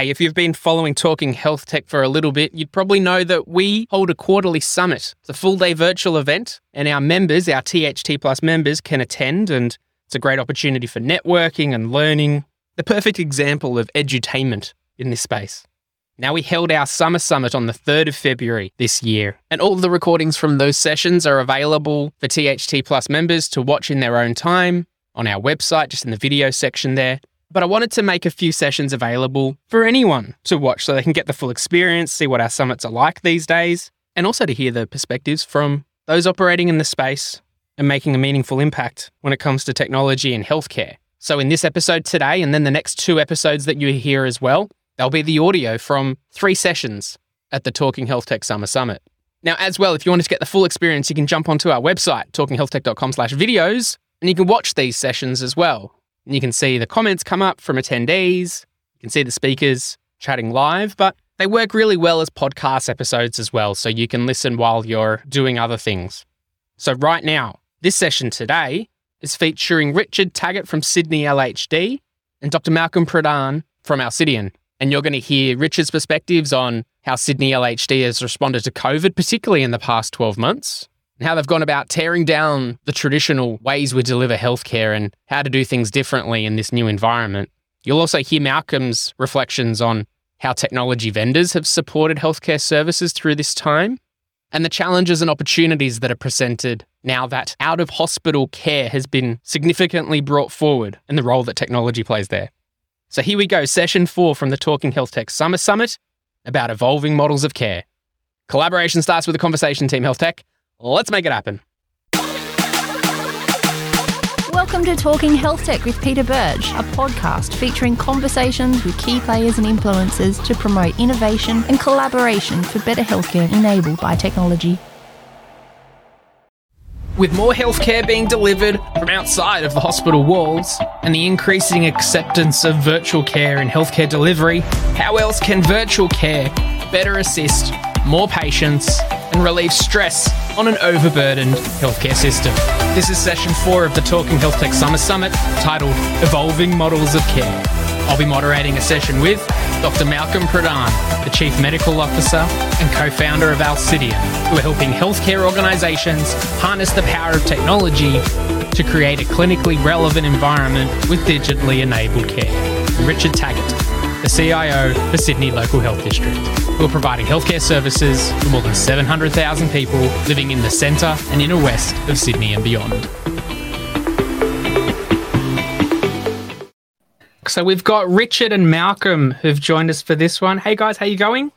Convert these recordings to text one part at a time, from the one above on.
Hey, if you've been following Talking Health Tech for a little bit, you'd probably know that we hold a quarterly summit. It's a full day virtual event, and our members, our THT Plus members, can attend, and it's a great opportunity for networking and learning. The perfect example of edutainment in this space. Now, we held our summer summit on the 3rd of February this year, and all the recordings from those sessions are available for THT Plus members to watch in their own time on our website, just in the video section there. But I wanted to make a few sessions available for anyone to watch so they can get the full experience, see what our summits are like these days, and also to hear the perspectives from those operating in the space and making a meaningful impact when it comes to technology and healthcare. So, in this episode today, and then the next two episodes that you hear as well, there'll be the audio from three sessions at the Talking Health Tech Summer Summit. Now, as well, if you wanted to get the full experience, you can jump onto our website, talkinghealthtech.com slash videos, and you can watch these sessions as well. And you can see the comments come up from attendees. You can see the speakers chatting live, but they work really well as podcast episodes as well. So you can listen while you're doing other things. So, right now, this session today is featuring Richard Taggart from Sydney LHD and Dr. Malcolm Pradhan from Alcidion. And you're going to hear Richard's perspectives on how Sydney LHD has responded to COVID, particularly in the past 12 months, and how they've gone about tearing down the traditional ways we deliver healthcare and how to do things differently in this new environment. You'll also hear Malcolm's reflections on how technology vendors have supported healthcare services through this time and the challenges and opportunities that are presented now that out of hospital care has been significantly brought forward and the role that technology plays there. So here we go, session four from the Talking Health Tech Summer Summit about evolving models of care. Collaboration starts with a conversation, Team Health Tech. Let's make it happen. Welcome to Talking Health Tech with Peter Birch, a podcast featuring conversations with key players and influencers to promote innovation and collaboration for better healthcare enabled by technology. With more healthcare being delivered from outside of the hospital walls and the increasing acceptance of virtual care in healthcare delivery, how else can virtual care better assist more patients and relieve stress on an overburdened healthcare system? This is session four of the Talking Health Tech Summer Summit titled Evolving Models of Care. I'll be moderating a session with Dr. Malcolm Pradhan, the Chief Medical Officer and co founder of Alcidion, who are helping healthcare organisations harness the power of technology to create a clinically relevant environment with digitally enabled care. Richard Taggart, the CIO for Sydney Local Health District, who are providing healthcare services for more than 700,000 people living in the centre and inner west of Sydney and beyond. So we've got Richard and Malcolm who've joined us for this one. Hey guys, how you going?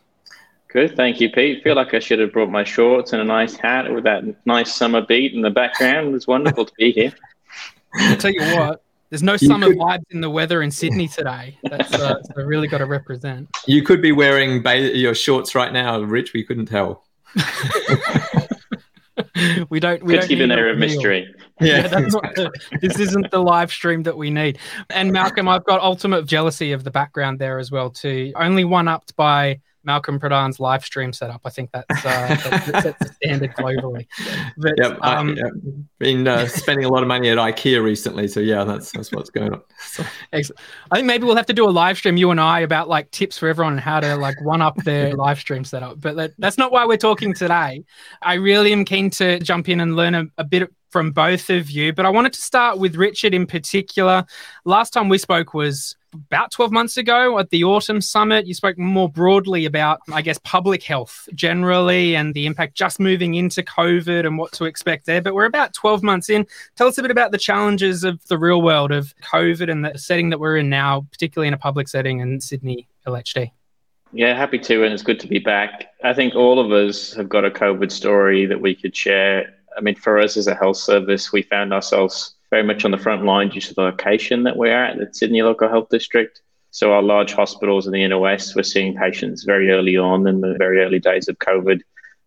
Good, thank you, Pete. Feel like I should have brought my shorts and a nice hat with that nice summer beat in the background. It's wonderful to be here. I'll tell you what, there's no you summer could... vibes in the weather in Sydney today. That's uh, so really got to represent. You could be wearing ba- your shorts right now, Rich. We couldn't tell. we don't. We Could don't keep an air of mystery. Yeah, yeah that's not the, this isn't the live stream that we need. And Malcolm, I've got ultimate jealousy of the background there as well too. Only one upped by Malcolm Pradhan's live stream setup. I think that's uh, that, that sets the standard globally. But, yep, um, I, been uh, spending a lot of money at IKEA recently, so yeah, that's that's what's going on. So. Excellent. I think maybe we'll have to do a live stream, you and I, about like tips for everyone on how to like one up their live stream setup. But that, that's not why we're talking today. I really am keen to jump in and learn a, a bit from both of you, but I wanted to start with Richard in particular. Last time we spoke was about 12 months ago at the Autumn Summit. You spoke more broadly about, I guess, public health generally and the impact just moving into COVID and what to expect there. But we're about 12 months in. Tell us a bit about the challenges of the real world of COVID and the setting that we're in now, particularly in a public setting in Sydney LHD. Yeah, happy to, and it's good to be back. I think all of us have got a COVID story that we could share. I mean, for us as a health service, we found ourselves very much on the front line due to the location that we're at, the Sydney Local Health District. So our large hospitals in the inner west, we're seeing patients very early on in the very early days of COVID.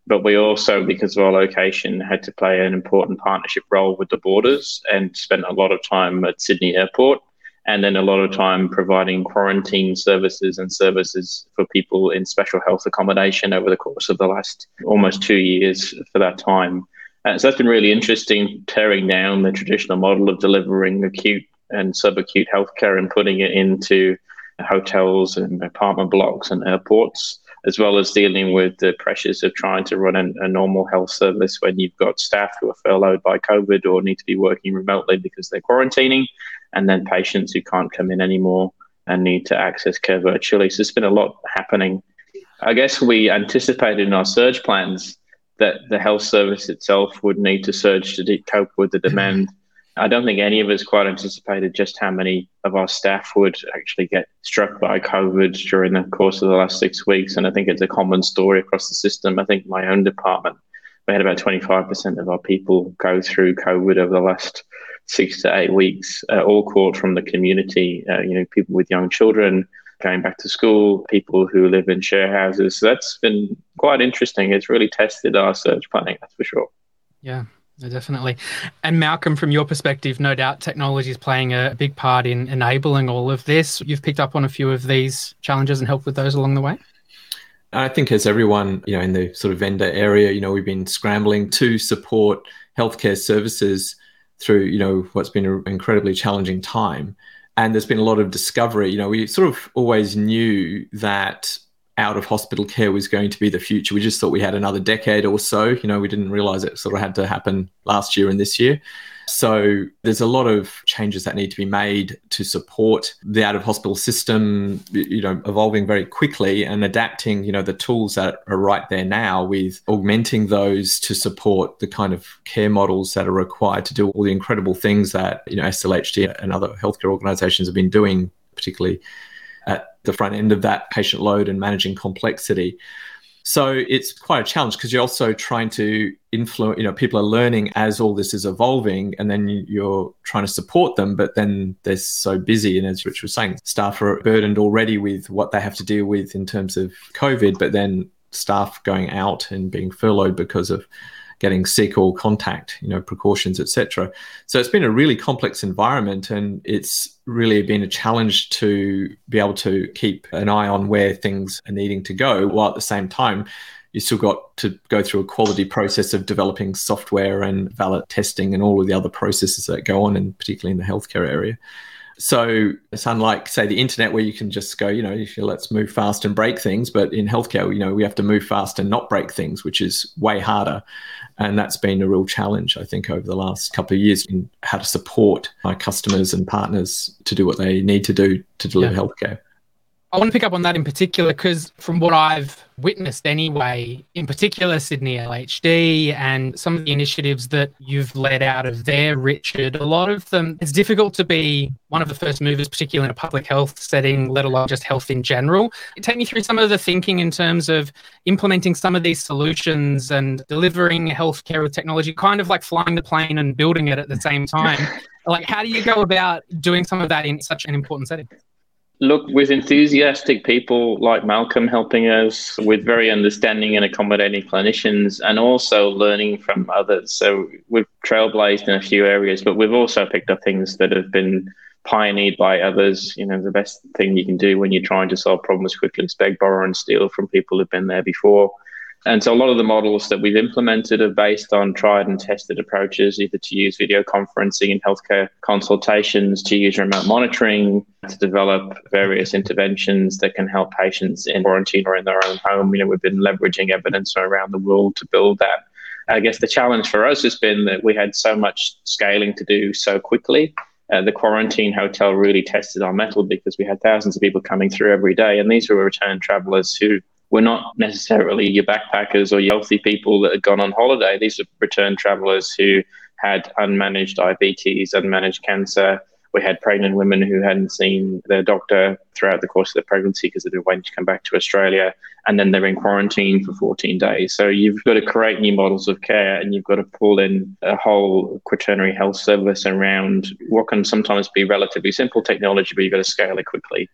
But we also, because of our location, had to play an important partnership role with the borders and spent a lot of time at Sydney Airport and then a lot of time providing quarantine services and services for people in special health accommodation over the course of the last almost two years for that time. Uh, so that's been really interesting, tearing down the traditional model of delivering acute and subacute healthcare and putting it into hotels and apartment blocks and airports, as well as dealing with the pressures of trying to run a, a normal health service when you've got staff who are furloughed by COVID or need to be working remotely because they're quarantining, and then patients who can't come in anymore and need to access care virtually. So there's been a lot happening. I guess we anticipated in our surge plans that the health service itself would need to surge to cope with the demand. I don't think any of us quite anticipated just how many of our staff would actually get struck by COVID during the course of the last six weeks. And I think it's a common story across the system. I think my own department, we had about 25% of our people go through COVID over the last six to eight weeks, uh, all caught from the community, uh, you know, people with young children going back to school, people who live in share houses. So that's been quite interesting. It's really tested our surge planning, that's for sure. Yeah, definitely. And Malcolm, from your perspective, no doubt technology is playing a big part in enabling all of this. You've picked up on a few of these challenges and helped with those along the way. I think as everyone, you know, in the sort of vendor area, you know, we've been scrambling to support healthcare services through, you know, what's been an incredibly challenging time. And there's been a lot of discovery. You know, we sort of always knew that out of hospital care was going to be the future. We just thought we had another decade or so. You know, we didn't realize it sort of had to happen last year and this year. So there's a lot of changes that need to be made to support the out of hospital system, you know, evolving very quickly and adapting, you know, the tools that are right there now with augmenting those to support the kind of care models that are required to do all the incredible things that, you know, SLHD and other healthcare organizations have been doing, particularly at the front end of that patient load and managing complexity. So it's quite a challenge because you're also trying to influence, you know, people are learning as all this is evolving and then you're trying to support them, but then they're so busy. And as Rich was saying, staff are burdened already with what they have to deal with in terms of COVID, but then staff going out and being furloughed because of getting sick or contact, you know, precautions, etc. So it's been a really complex environment, and it's really been a challenge to be able to keep an eye on where things are needing to go, while at the same time you still got to go through a quality process of developing software and valid testing and all of the other processes that go on, and particularly in the healthcare area. So it's unlike, say, the internet where you can just go, you know, let's move fast and break things. But in healthcare, you know, we have to move fast and not break things, which is way harder. And that's been a real challenge, I think, over the last couple of years in how to support our customers and partners to do what they need to do to deliver yeah. healthcare. I want to pick up on that in particular because, from what I've witnessed anyway, in particular Sydney LHD and some of the initiatives that you've led out of there, Richard, a lot of them, it's difficult to be one of the first movers, particularly in a public health setting, let alone just health in general. Take me through some of the thinking in terms of implementing some of these solutions and delivering healthcare with technology, kind of like flying the plane and building it at the same time. like, how do you go about doing some of that in such an important setting? Look, with enthusiastic people like Malcolm helping us, with very understanding and accommodating clinicians, and also learning from others. So we've trailblazed in a few areas, but we've also picked up things that have been pioneered by others. You know, the best thing you can do when you're trying to solve problems quickly is beg, borrow, and steal from people who've been there before. And so a lot of the models that we've implemented are based on tried and tested approaches, either to use video conferencing in healthcare consultations, to use remote monitoring, to develop various interventions that can help patients in quarantine or in their own home. You know, we've been leveraging evidence around the world to build that. I guess the challenge for us has been that we had so much scaling to do so quickly. Uh, the quarantine hotel really tested our mettle because we had thousands of people coming through every day, and these were return travelers who were not necessarily your backpackers or your healthy people that had gone on holiday. These are return travelers who had unmanaged diabetes, unmanaged cancer. We had pregnant women who hadn't seen their doctor throughout the course of their pregnancy because they'd been waiting to come back to Australia. And then they're in quarantine for 14 days. So you've got to create new models of care and you've got to pull in a whole quaternary health service around what can sometimes be relatively simple technology, but you've got to scale it quickly.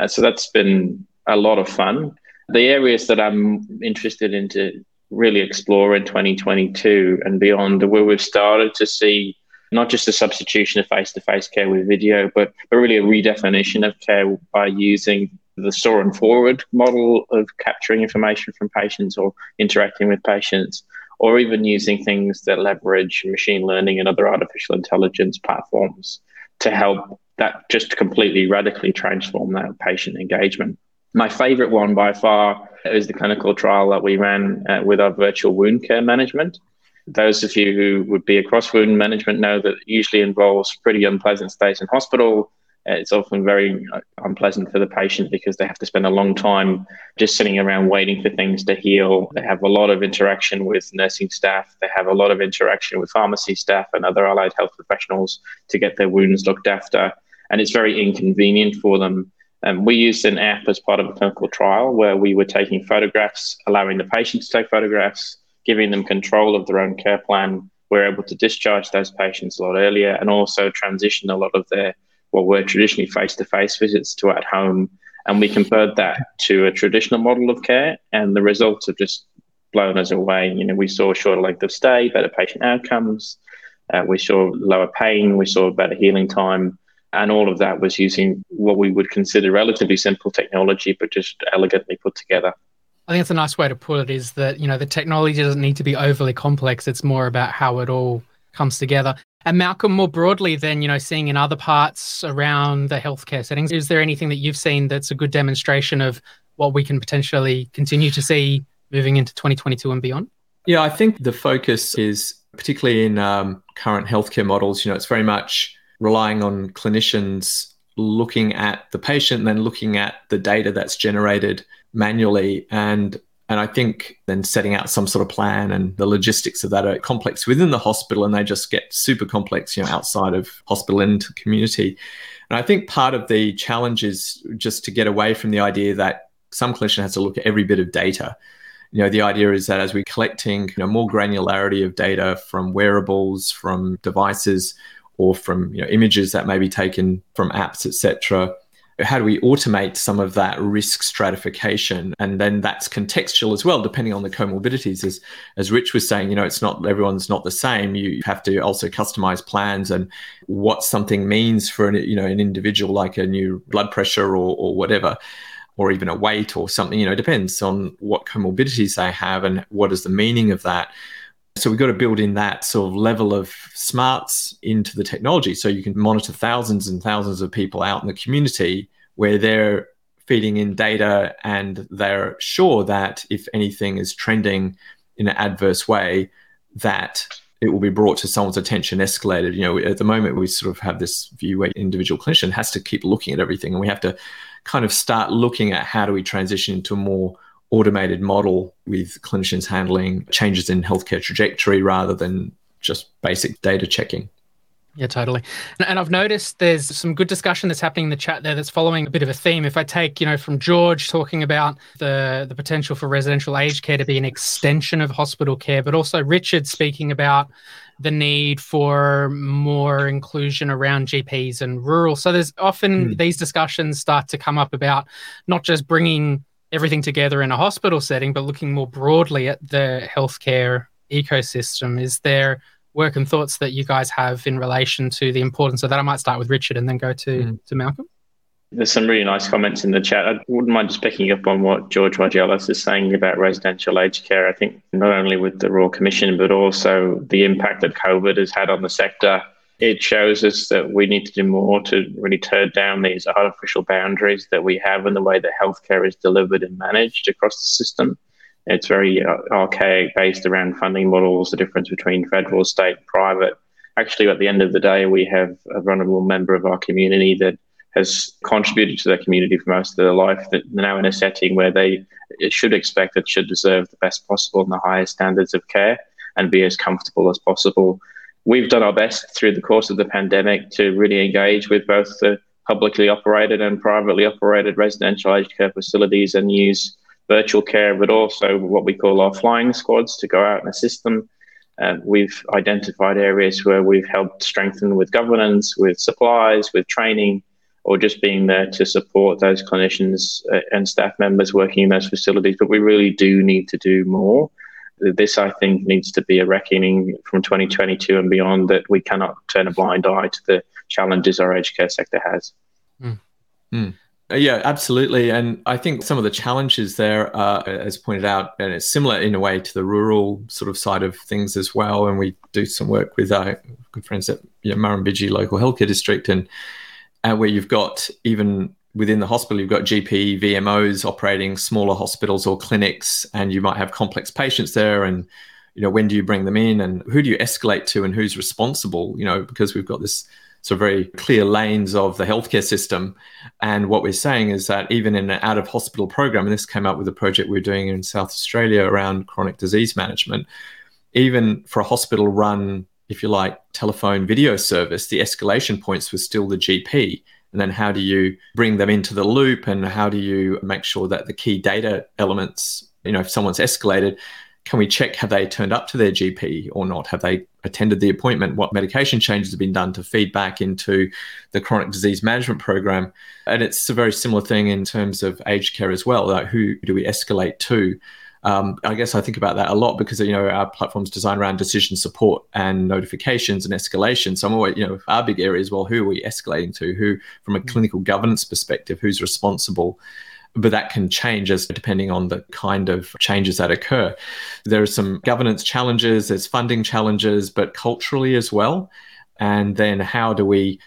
Uh, so that's been a lot of fun the areas that I'm interested in to really explore in 2022 and beyond, where we've started to see not just a substitution of face-to-face care with video, but, but really a redefinition of care by using the store and forward model of capturing information from patients or interacting with patients, or even using things that leverage machine learning and other artificial intelligence platforms to help that just completely radically transform that patient engagement. My favorite one by far is the clinical trial that we ran uh, with our virtual wound care management. Those of you who would be across wound management know that it usually involves pretty unpleasant stays in hospital. It's often very uh, unpleasant for the patient because they have to spend a long time just sitting around waiting for things to heal. They have a lot of interaction with nursing staff. They have a lot of interaction with pharmacy staff and other allied health professionals to get their wounds looked after. And it's very inconvenient for them. Um, we used an app as part of a clinical trial where we were taking photographs, allowing the patient to take photographs, giving them control of their own care plan. We're able to discharge those patients a lot earlier and also transition a lot of their what were traditionally face to face visits to at home. And we compared that to a traditional model of care, and the results have just blown us away. You know, we saw a shorter length of stay, better patient outcomes, uh, we saw lower pain, we saw better healing time, and all of that was using what we would consider relatively simple technology, but just elegantly put together. I think it's a nice way to put it is that, you know, the technology doesn't need to be overly complex. It's more about how it all comes together. And Malcolm, more broadly than, you know, seeing in other parts around the healthcare settings, is there anything that you've seen that's a good demonstration of what we can potentially continue to see moving into 2022 and beyond? Yeah, I think the focus is particularly in um, current healthcare models, you know, it's very much relying on clinicians looking at the patient and then looking at the data that's generated manually and and I think then setting out some sort of plan and the logistics of that are complex within the hospital and they just get super complex, you know, outside of hospital and community. And I think part of the challenge is just to get away from the idea that some clinician has to look at every bit of data. You know, the idea is that as we're collecting you know, more granularity of data from wearables, from devices, or from you know, images that may be taken from apps, etc. How do we automate some of that risk stratification? And then that's contextual as well, depending on the comorbidities. As, as Rich was saying, you know, it's not everyone's not the same. You have to also customize plans and what something means for an, you know, an individual like a new blood pressure or, or whatever or even a weight or something, you know, depends on what comorbidities they have and what is the meaning of that. So we've got to build in that sort of level of smarts into the technology so you can monitor thousands and thousands of people out in the community where they're feeding in data and they're sure that if anything is trending in an adverse way, that it will be brought to someone's attention, escalated. You know, at the moment we sort of have this view where individual clinician has to keep looking at everything, and we have to kind of start looking at how do we transition into a more automated model with clinicians handling changes in healthcare trajectory rather than just basic data checking. Yeah, totally. And I've noticed there's some good discussion that's happening in the chat there that's following a bit of a theme. If I take, you know, from George talking about the the potential for residential aged care to be an extension of hospital care, but also Richard speaking about the need for more inclusion around GPs and rural. So there's often mm. these discussions start to come up about not just bringing everything together in a hospital setting, but looking more broadly at the healthcare ecosystem. Is there work and thoughts that you guys have in relation to the importance of that? I might start with Richard and then go to, mm. to Malcolm. There's some really nice comments in the chat. I wouldn't mind just picking up on what George Vagelos is saying about residential aged care. I think not only with the Royal Commission, but also the impact that COVID has had on the sector it shows us that we need to do more to really tear down these artificial boundaries that we have in the way that healthcare is delivered and managed across the system. It's very uh, archaic, based around funding models, the difference between federal, state, private. Actually, at the end of the day, we have a vulnerable member of our community that has contributed to their community for most of their life that now in a setting where they should expect that should deserve the best possible and the highest standards of care and be as comfortable as possible we've done our best through the course of the pandemic to really engage with both the publicly operated and privately operated residential aged care facilities and use virtual care, but also what we call our flying squads to go out and assist them. And we've identified areas where we've helped strengthen with governance, with supplies, with training, or just being there to support those clinicians uh, and staff members working in those facilities. But we really do need to do more this, I think, needs to be a reckoning from 2022 and beyond that we cannot turn a blind eye to the challenges our aged care sector has. Mm. Mm. Yeah, absolutely. And I think some of the challenges there, are, as pointed out, and it's similar in a way to the rural sort of side of things as well. And we do some work with our good friends at you know, Murrumbidgee Local Healthcare District. And and where you've got even within the hospital, you've got GP, VMOs operating smaller hospitals or clinics, and you might have complex patients there. And, you know, when do you bring them in and who do you escalate to and who's responsible? You know, because we've got this sort of very clear lanes of the healthcare system. And what we're saying is that even in an out of hospital program, and this came up with a project we're doing in South Australia around chronic disease management, even for a hospital run, if you like, telephone video service, the escalation points was still the GP and then how do you bring them into the loop and how do you make sure that the key data elements you know if someone's escalated can we check have they turned up to their gp or not? Have they attended the appointment? What medication changes have been done to feed back into the chronic disease management program? And it's a very similar thing in terms of aged care as well. Like who do we escalate to um, I guess I think about that a lot because you know our platform's designed around decision support and notifications and escalation. So I'm always, you know, our big areas. Well, who are we escalating to? Who, from a mm. clinical governance perspective, who's responsible? but that can change as depending on the kind of changes that occur. There are some governance challenges, there's funding challenges, but culturally as well. And then how do we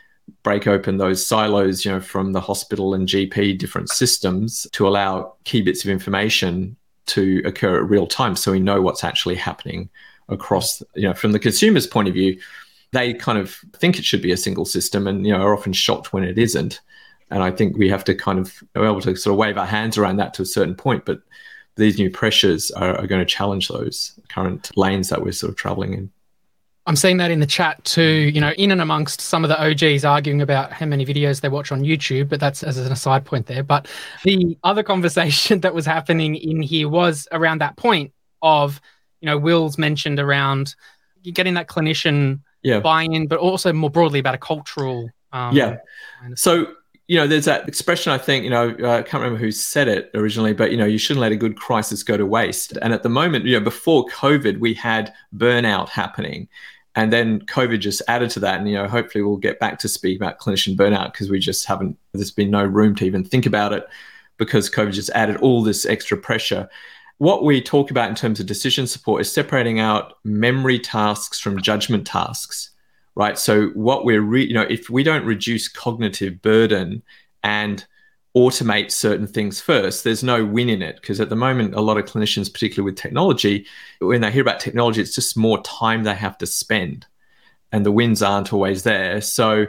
break open those silos, you know, from the hospital and GP different systems to allow key bits of information to occur at real time so we know what's actually happening across you know from the consumer's point of view they kind of think it should be a single system and you know are often shocked when it isn't. And i think we have to kind of be able to sort of wave our hands around that to a certain point but these new pressures are, are going to challenge those current lanes that we're sort of traveling in I'm seeing that in the chat too, you know, in and amongst some of the OGs arguing about how many videos they watch on YouTube, but that's as an aside point there. But the other conversation that was happening in here was around that point of, you know, Will's mentioned around getting that clinician yeah. buy-in, but also more broadly about a cultural. Um, yeah. Kind of so you know, there's that expression. I think you know, uh, I can't remember who said it originally, but you know, you shouldn't let a good crisis go to waste. And at the moment, you know, before COVID, we had burnout happening, and then COVID just added to that. And, you know, hopefully we'll get back to speak about clinician burnout because we just haven't, there's been no room to even think about it because COVID just added all this extra pressure. What we talk about in terms of decision support is separating out memory tasks from judgment tasks, right? So, what we're, re- you know, if we don't reduce cognitive burden and automate certain things first, there's no win in it. Because at the moment, a lot of clinicians, particularly with technology, when they hear about technology, it's just more time they have to spend, and the wins aren't always there. So,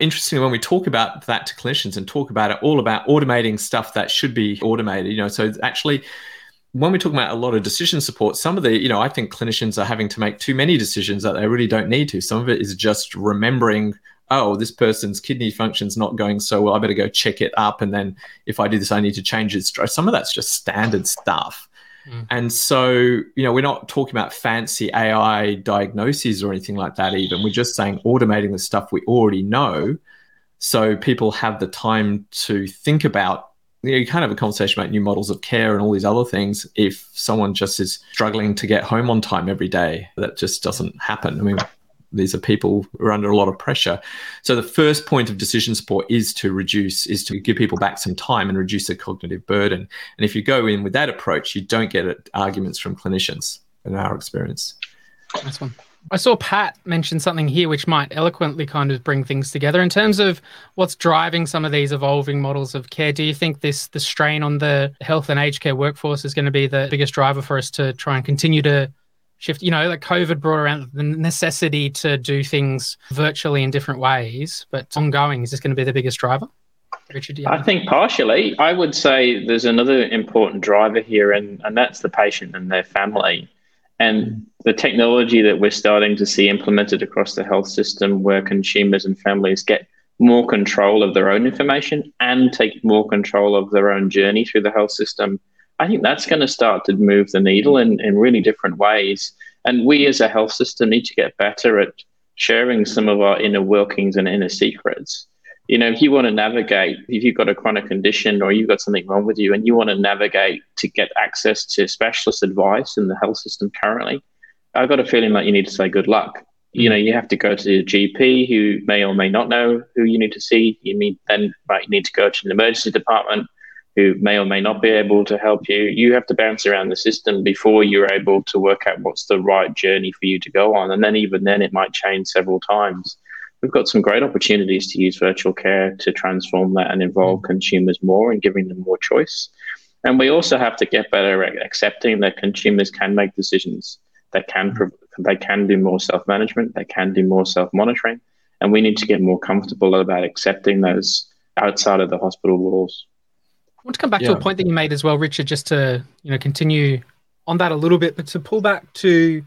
interestingly, when we talk about that to clinicians and talk about it all about automating stuff that should be automated, you know, so actually. When we talk about a lot of decision support, some of the, you know, I think clinicians are having to make too many decisions that they really don't need to. Some of it is just remembering oh, this person's kidney function's not going so well. I better go check it up. And then if I do this, I need to change it. Some of that's just standard stuff. Mm. And so, you know, we're not talking about fancy AI diagnoses or anything like that, even. We're just saying automating the stuff we already know so people have the time to think about. You, know, you can't have a conversation about new models of care and all these other things if someone just is struggling to get home on time every day. That just doesn't happen. I mean, these are people who are under a lot of pressure. So the first point of decision support is to reduce, is to give people back some time and reduce their cognitive burden. And if you go in with that approach, you don't get uh, arguments from clinicians in our experience. Nice one. I saw Pat mention something here which might eloquently kind of bring things together in terms of what's driving some of these evolving models of care. Do you think this the strain on the health and aged care workforce is going to be the biggest driver for us to try and continue to shift. You know, like COVID brought around the necessity to do things virtually in different ways, but ongoing is this going to be the biggest driver? Richard, I think partially. I would say there's another important driver here, and, and that's the patient and their family. And mm-hmm. the technology that we're starting to see implemented across the health system, where consumers and families get more control of their own information and take more control of their own journey through the health system, I think that's going to start to move the needle in, in really different ways. And we as a health system need to get better at sharing some of our inner workings and inner secrets. You know, if you want to navigate, if you've got a chronic condition or you've got something wrong with you and you want to navigate to get access to specialist advice in the health system currently, I've got a feeling that you need to say good luck. You know, you have to go to your GP who may or may not know who you need to see. You need then right, you need to go to an emergency department who may or may not be able to help you. You have to bounce around the system before you're able to work out what's the right journey for you to go on. And then even then, it might change several times. we've got some great opportunities to use virtual care to transform that and involve mm. consumers more and giving them more choice. And we also have to get better at accepting that consumers can make decisions. They can mm. they can do more self management. They can do more self monitoring, and we need to get more comfortable about accepting those outside of the hospital walls. I want to come back yeah. to a point that you made as well, Richard, just to you know continue on that a little bit, but to pull back to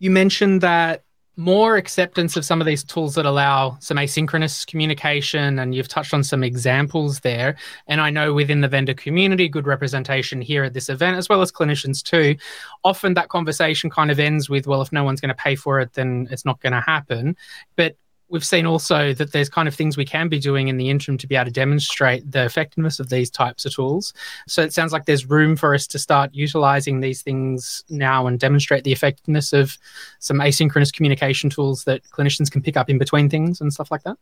you mentioned that more acceptance of some of these tools that allow some asynchronous communication and you've touched on some examples there. And i know within the vendor community good representation here at this event as well as clinicians too. Often that conversation kind of ends with well if no one's going to pay for it then it's not going to happen. But we've seen also that there's kind of things we can be doing in the interim to be able to demonstrate the effectiveness of these types of tools. So it sounds like there's room for us to start utilizing these things now and demonstrate the effectiveness of some asynchronous communication tools that clinicians can pick up in between things and stuff like that.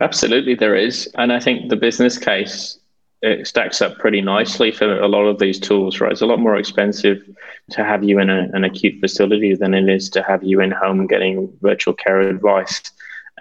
Absolutely, there is. And I think the business case it stacks up pretty nicely for a lot of these tools, right? It's a lot more expensive to have you in a, an acute facility than it is to have you in home getting virtual care advice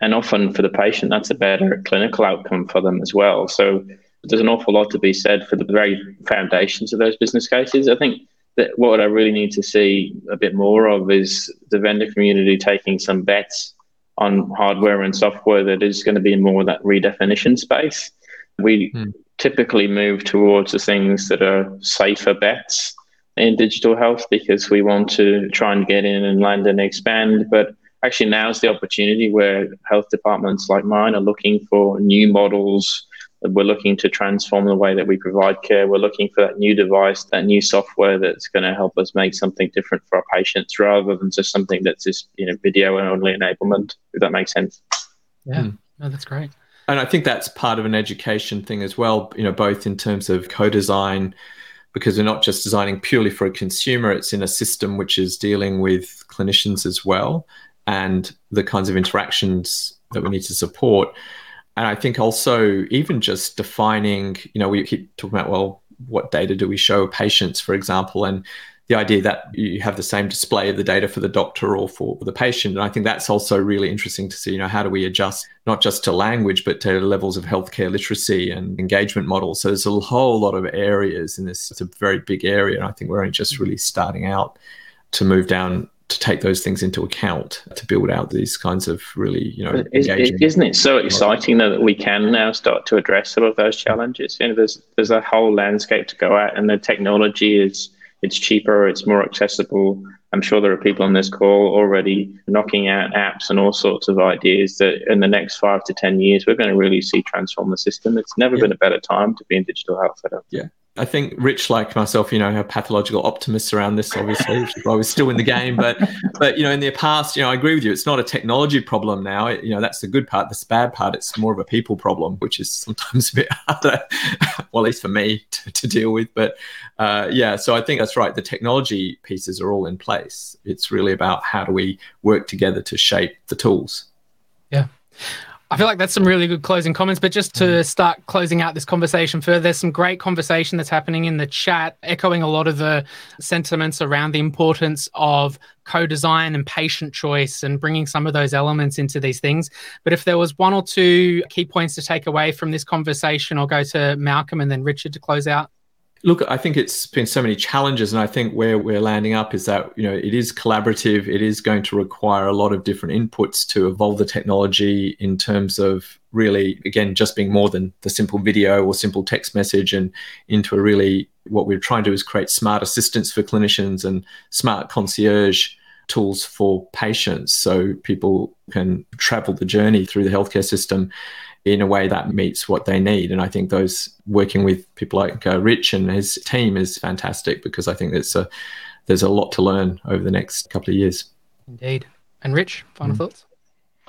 and often for the patient, that's a better clinical outcome for them as well. So there's an awful lot to be said for the very foundations of those business cases. I think that what I really need to see a bit more of is the vendor community taking some bets on hardware and software that is going to be more that redefinition space. We hmm. typically move towards the things that are safer bets in digital health because we want to try and get in and land and expand. But actually now is the opportunity where health departments like mine are looking for new models. We're looking to transform the way that we provide care. We're looking for that new device, that new software that's going to help us make something different for our patients rather than just something that's just you know video only enablement, if that makes sense. Yeah, mm. no, that's great. And I think that's part of an education thing as well, you know, both in terms of co-design, because we're not just designing purely for a consumer, it's in a system which is dealing with clinicians as well and the kinds of interactions that we need to support. And I think also even just defining, you know, we keep talking about, well, what data do we show patients, for example, and the idea that you have the same display of the data for the doctor or for the patient. And I think that's also really interesting to see, you know, how do we adjust not just to language, but to levels of healthcare literacy and engagement models. So there's a whole lot of areas in this. It's a very big area. And I think we're only just really starting out to move down to take those things into account to build out these kinds of really, you know, isn't it so exciting though that we can now start to address some of those challenges? You know, there's there's a whole landscape to go at, and the technology is it's cheaper, it's more accessible. I'm sure there are people on this call already knocking out apps and all sorts of ideas that in the next five to ten years we're going to really see transform the system. It's never yeah. been a better time to be in digital health. I don't. Yeah. I think Rich, like myself, you know, have pathological optimists around this, obviously, why we're still in the game. But, but you know, in the past, you know, I agree with you. It's not a technology problem now. It, you know, that's the good part. The bad part, it's more of a people problem, which is sometimes a bit harder, well, at least for me to, to deal with. But uh, yeah, so I think that's right. The technology pieces are all in place. It's really about how do we work together to shape the tools. Yeah. I feel like that's some really good closing comments. But just to mm. start closing out this conversation further, there's some great conversation that's happening in the chat, echoing a lot of the sentiments around the importance of co design and patient choice and bringing some of those elements into these things. But if there was one or two key points to take away from this conversation, I'll go to Malcolm and then Richard to close out. Look, I think it's been so many challenges, and I think where we're landing up is that you know it is collaborative. It is going to require a lot of different inputs to evolve the technology in terms of really, again, just being more than the simple video or simple text message, and into a really what we're trying to do is create smart assistants for clinicians and smart concierge tools for patients, so people can travel the journey through the healthcare system in a way that meets what they need. And I think those working with people like uh, Rich and his team is fantastic because I think there's a there's a lot to learn over the next couple of years. Indeed. And Rich, final mm. thoughts?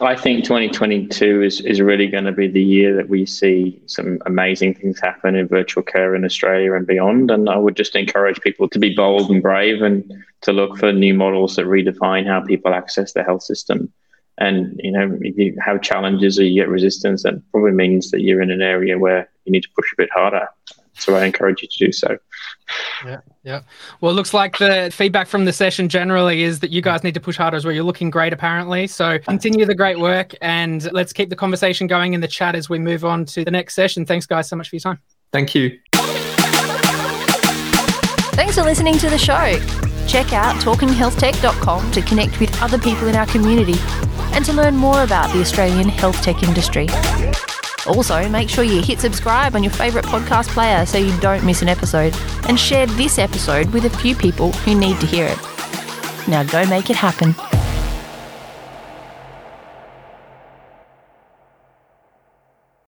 I think 2022 is, is really going to be the year that we see some amazing things happen in virtual care in Australia and beyond. And I would just encourage people to be bold and brave and to look for new models that redefine how people access the health system. And you know, if you have challenges or you get resistance, that probably means that you're in an area where you need to push a bit harder. So I encourage you to do so. Yeah, yeah. Well, it looks like the feedback from the session generally is that you guys need to push harder as well. You're looking great, apparently. So continue the great work and let's keep the conversation going in the chat as we move on to the next session. Thanks, guys, so much for your time. Thank you. Thanks for listening to the show. Check out talkinghealthtech.com to connect with other people in our community and to learn more about the Australian health tech industry. Also, make sure you hit subscribe on your favourite podcast player so you don't miss an episode, and share this episode with a few people who need to hear it. Now go make it happen.